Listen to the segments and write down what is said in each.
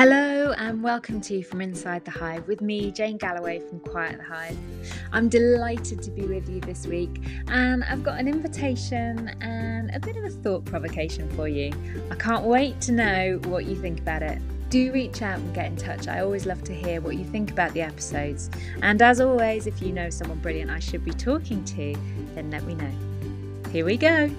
Hello and welcome to From Inside the Hive with me, Jane Galloway from Quiet the Hive. I'm delighted to be with you this week and I've got an invitation and a bit of a thought provocation for you. I can't wait to know what you think about it. Do reach out and get in touch. I always love to hear what you think about the episodes. And as always, if you know someone brilliant I should be talking to, then let me know. Here we go.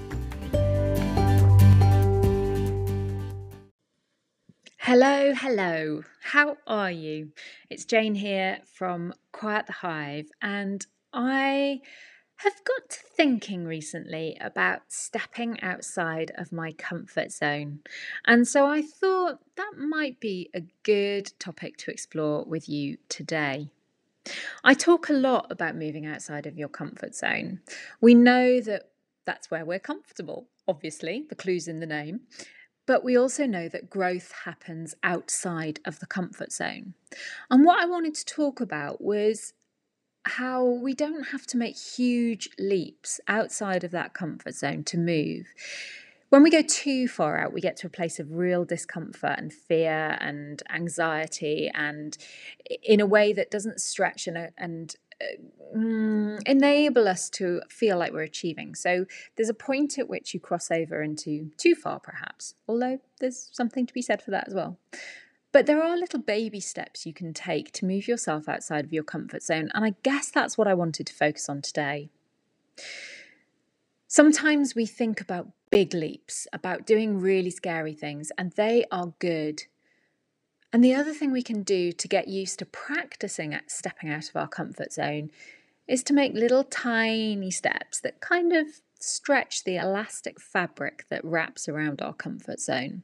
Hello, hello. How are you? It's Jane here from Quiet the Hive, and I have got to thinking recently about stepping outside of my comfort zone. And so I thought that might be a good topic to explore with you today. I talk a lot about moving outside of your comfort zone. We know that that's where we're comfortable, obviously, the clue's in the name. But we also know that growth happens outside of the comfort zone. And what I wanted to talk about was how we don't have to make huge leaps outside of that comfort zone to move. When we go too far out, we get to a place of real discomfort and fear and anxiety, and in a way that doesn't stretch and, and mm, Mm, enable us to feel like we're achieving. So there's a point at which you cross over into too far, perhaps, although there's something to be said for that as well. But there are little baby steps you can take to move yourself outside of your comfort zone, and I guess that's what I wanted to focus on today. Sometimes we think about big leaps, about doing really scary things, and they are good. And the other thing we can do to get used to practicing at stepping out of our comfort zone is to make little tiny steps that kind of stretch the elastic fabric that wraps around our comfort zone.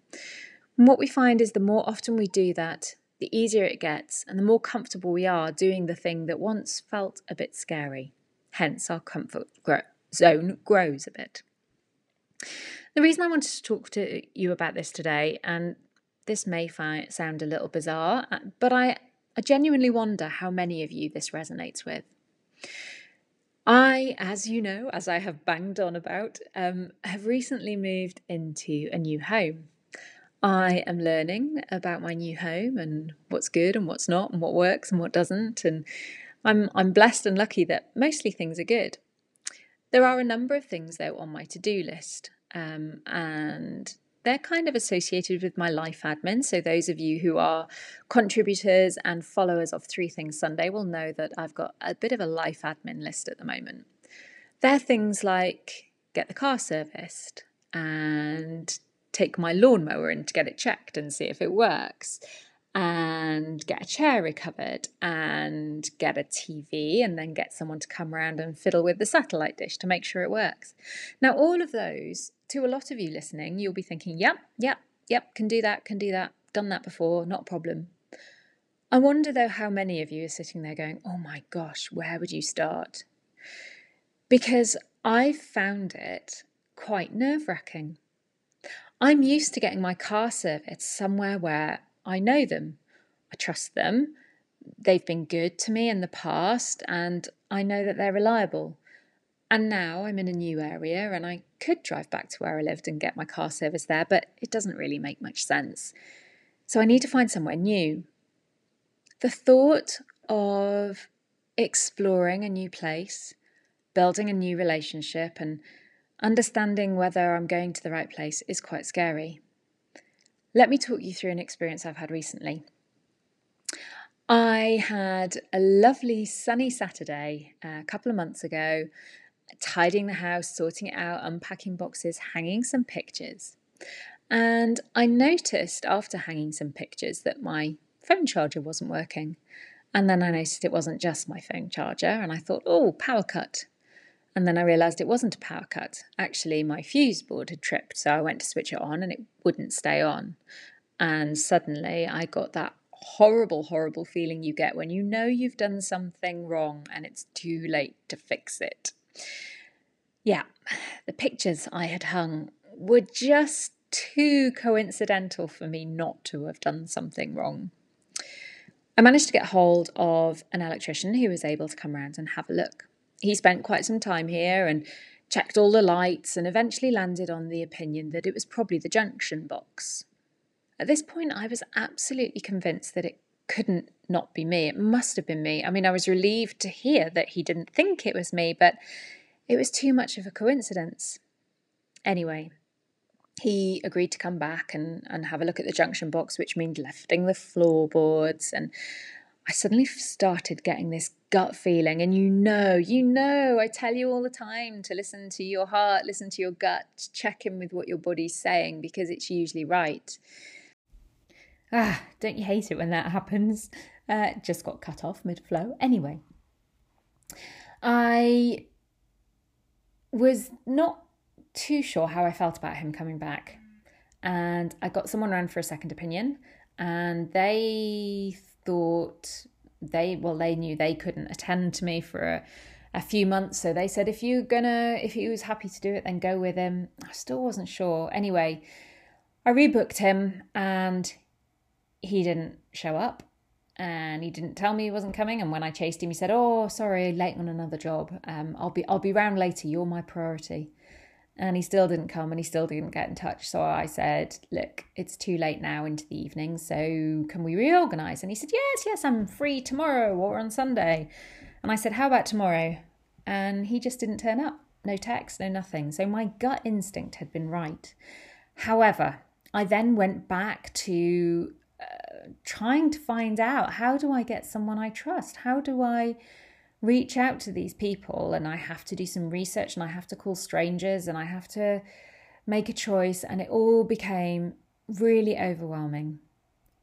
And what we find is the more often we do that, the easier it gets and the more comfortable we are doing the thing that once felt a bit scary. Hence, our comfort zone grows a bit. The reason I wanted to talk to you about this today, and this may find, sound a little bizarre, uh, but I, I genuinely wonder how many of you this resonates with. I, as you know, as I have banged on about, um, have recently moved into a new home. I am learning about my new home and what's good and what's not, and what works and what doesn't. And I'm I'm blessed and lucky that mostly things are good. There are a number of things though on my to-do list, um, and they're kind of associated with my life admin. So, those of you who are contributors and followers of Three Things Sunday will know that I've got a bit of a life admin list at the moment. They're things like get the car serviced and take my lawnmower in to get it checked and see if it works and get a chair recovered and get a TV and then get someone to come around and fiddle with the satellite dish to make sure it works. Now, all of those, to a lot of you listening, you'll be thinking, yep, yep, yep, can do that, can do that, done that before, not a problem. I wonder though how many of you are sitting there going, oh my gosh, where would you start? Because I found it quite nerve wracking. I'm used to getting my car serviced somewhere where I know them, I trust them, they've been good to me in the past, and I know that they're reliable. And now I'm in a new area and I could drive back to where I lived and get my car service there, but it doesn't really make much sense. So I need to find somewhere new. The thought of exploring a new place, building a new relationship, and understanding whether I'm going to the right place is quite scary. Let me talk you through an experience I've had recently. I had a lovely sunny Saturday uh, a couple of months ago, tidying the house, sorting it out, unpacking boxes, hanging some pictures. And I noticed after hanging some pictures that my phone charger wasn't working. And then I noticed it wasn't just my phone charger, and I thought, oh, power cut. And then I realised it wasn't a power cut. Actually, my fuse board had tripped, so I went to switch it on and it wouldn't stay on. And suddenly I got that horrible, horrible feeling you get when you know you've done something wrong and it's too late to fix it. Yeah, the pictures I had hung were just too coincidental for me not to have done something wrong. I managed to get hold of an electrician who was able to come around and have a look he spent quite some time here and checked all the lights and eventually landed on the opinion that it was probably the junction box. At this point, I was absolutely convinced that it couldn't not be me. It must have been me. I mean, I was relieved to hear that he didn't think it was me, but it was too much of a coincidence. Anyway, he agreed to come back and, and have a look at the junction box, which means lifting the floorboards. And I suddenly started getting this gut feeling. And you know, you know, I tell you all the time to listen to your heart, listen to your gut, check in with what your body's saying because it's usually right. Ah, don't you hate it when that happens? Uh, just got cut off mid flow. Anyway, I was not too sure how I felt about him coming back. And I got someone around for a second opinion, and they thought they, well, they knew they couldn't attend to me for a, a few months. So they said, if you're gonna, if he was happy to do it, then go with him. I still wasn't sure. Anyway, I rebooked him, and he didn't show up and he didn't tell me he wasn't coming and when i chased him he said oh sorry late on another job um, i'll be i'll be round later you're my priority and he still didn't come and he still didn't get in touch. So i said look it's too late now into the evening so can we reorganize? And he said yes yes i'm free tomorrow or on sunday. And i said how about tomorrow? And he just didn't turn up. No text no nothing. So my gut instinct had been right. However i then went back to uh, trying to find out how do I get someone I trust? How do I reach out to these people? And I have to do some research and I have to call strangers and I have to make a choice. And it all became really overwhelming.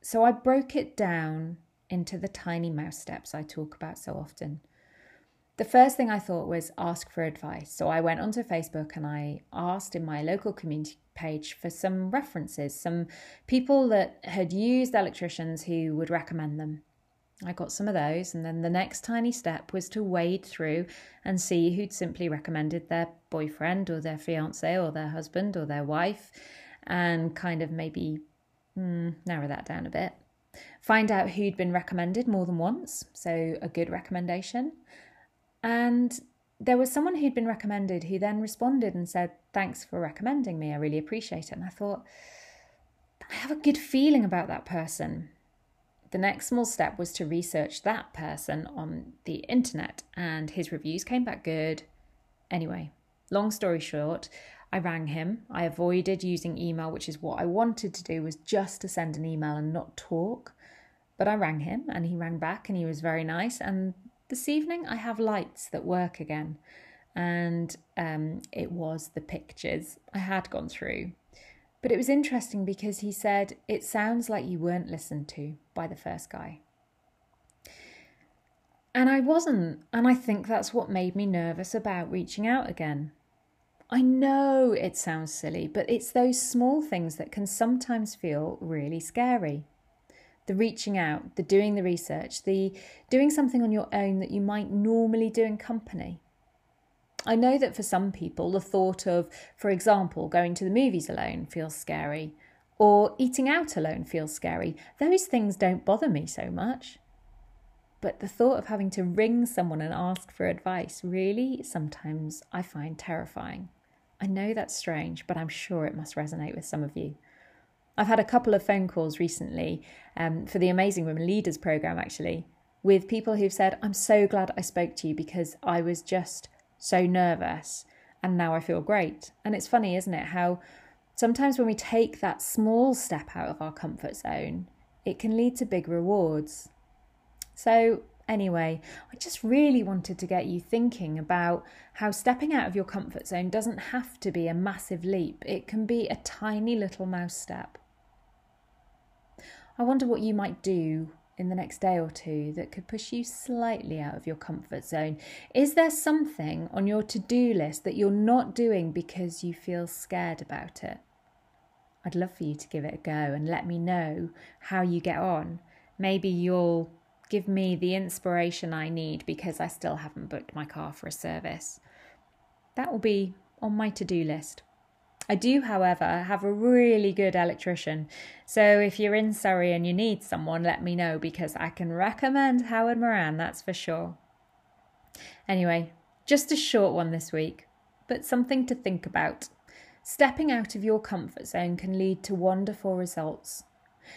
So I broke it down into the tiny mouse steps I talk about so often. The first thing I thought was ask for advice. So I went onto Facebook and I asked in my local community page for some references, some people that had used electricians who would recommend them. I got some of those, and then the next tiny step was to wade through and see who'd simply recommended their boyfriend or their fiance or their husband or their wife, and kind of maybe hmm, narrow that down a bit. Find out who'd been recommended more than once, so a good recommendation. And there was someone who'd been recommended who then responded and said, Thanks for recommending me. I really appreciate it. And I thought, I have a good feeling about that person. The next small step was to research that person on the internet, and his reviews came back good. Anyway, long story short, I rang him. I avoided using email, which is what I wanted to do, was just to send an email and not talk. But I rang him and he rang back and he was very nice. And this evening I have lights that work again. And um, it was the pictures I had gone through. But it was interesting because he said, It sounds like you weren't listened to by the first guy. And I wasn't. And I think that's what made me nervous about reaching out again. I know it sounds silly, but it's those small things that can sometimes feel really scary the reaching out, the doing the research, the doing something on your own that you might normally do in company. I know that for some people, the thought of, for example, going to the movies alone feels scary, or eating out alone feels scary. Those things don't bother me so much. But the thought of having to ring someone and ask for advice really sometimes I find terrifying. I know that's strange, but I'm sure it must resonate with some of you. I've had a couple of phone calls recently um, for the Amazing Women Leaders program, actually, with people who've said, I'm so glad I spoke to you because I was just so nervous and now I feel great. And it's funny, isn't it? How sometimes when we take that small step out of our comfort zone, it can lead to big rewards. So, anyway, I just really wanted to get you thinking about how stepping out of your comfort zone doesn't have to be a massive leap, it can be a tiny little mouse step. I wonder what you might do in the next day or two that could push you slightly out of your comfort zone. Is there something on your to do list that you're not doing because you feel scared about it? I'd love for you to give it a go and let me know how you get on. Maybe you'll give me the inspiration I need because I still haven't booked my car for a service. That will be on my to do list. I do, however, have a really good electrician. So if you're in Surrey and you need someone, let me know because I can recommend Howard Moran, that's for sure. Anyway, just a short one this week, but something to think about. Stepping out of your comfort zone can lead to wonderful results.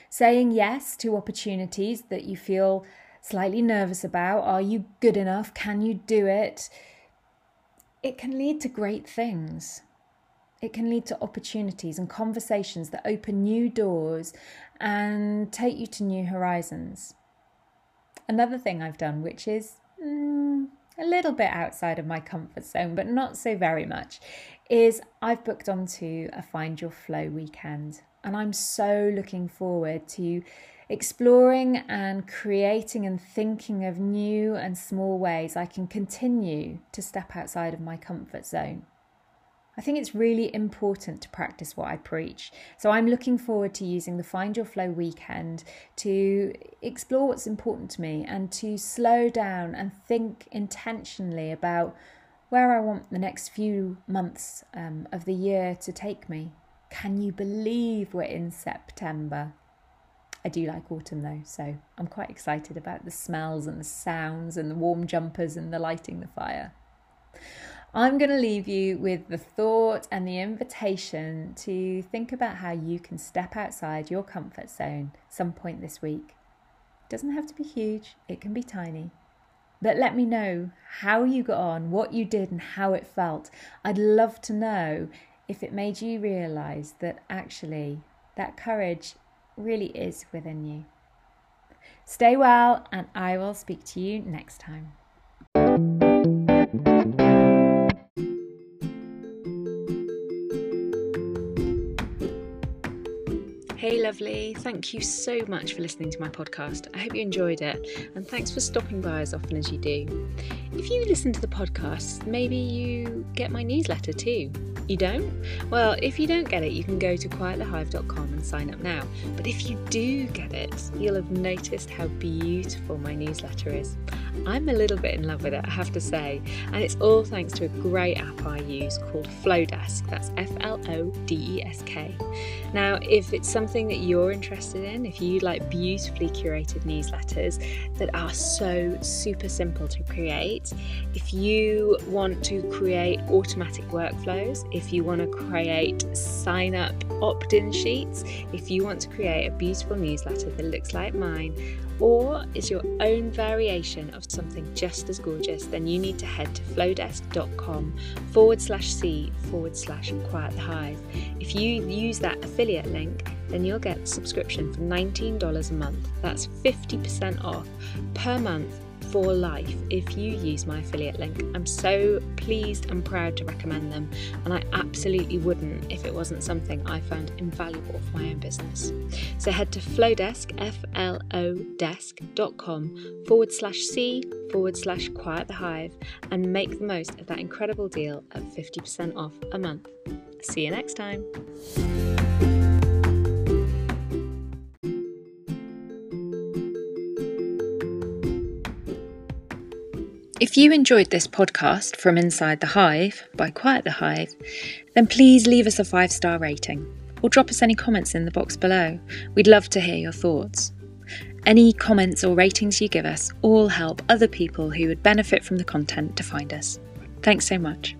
Saying yes to opportunities that you feel slightly nervous about. Are you good enough? Can you do it? It can lead to great things. It can lead to opportunities and conversations that open new doors and take you to new horizons. Another thing I've done, which is mm, a little bit outside of my comfort zone, but not so very much, is I've booked onto a Find Your Flow weekend. And I'm so looking forward to exploring and creating and thinking of new and small ways I can continue to step outside of my comfort zone. I think it's really important to practice what I preach. So I'm looking forward to using the Find Your Flow weekend to explore what's important to me and to slow down and think intentionally about where I want the next few months um, of the year to take me. Can you believe we're in September? I do like autumn though, so I'm quite excited about the smells and the sounds and the warm jumpers and the lighting the fire. I'm going to leave you with the thought and the invitation to think about how you can step outside your comfort zone some point this week. It doesn't have to be huge, it can be tiny. But let me know how you got on, what you did, and how it felt. I'd love to know if it made you realize that actually that courage really is within you. Stay well, and I will speak to you next time. Lovely. Thank you so much for listening to my podcast. I hope you enjoyed it, and thanks for stopping by as often as you do. If you listen to the podcast, maybe you get my newsletter too. You don't? Well, if you don't get it, you can go to quietthehive.com and sign up now. But if you do get it, you'll have noticed how beautiful my newsletter is. I'm a little bit in love with it, I have to say, and it's all thanks to a great app I use called Flodesk. That's F L O D E S K. Now, if it's something that you're interested in, if you like beautifully curated newsletters that are so super simple to create, if you want to create automatic workflows, if you want to create sign up opt in sheets, if you want to create a beautiful newsletter that looks like mine, or is your own variation of something just as gorgeous, then you need to head to flodesk.com forward slash C forward slash quiet the hive. If you use that affiliate link, then you'll get a subscription for $19 a month. That's 50% off per month for life if you use my affiliate link. I'm so pleased and proud to recommend them, and I absolutely wouldn't if it wasn't something I found invaluable for my own business. So head to Flodesk, F L O desk.com forward slash C forward slash quiet the hive and make the most of that incredible deal at 50% off a month. See you next time. If you enjoyed this podcast from Inside the Hive by Quiet the Hive, then please leave us a five star rating or drop us any comments in the box below. We'd love to hear your thoughts. Any comments or ratings you give us all help other people who would benefit from the content to find us. Thanks so much.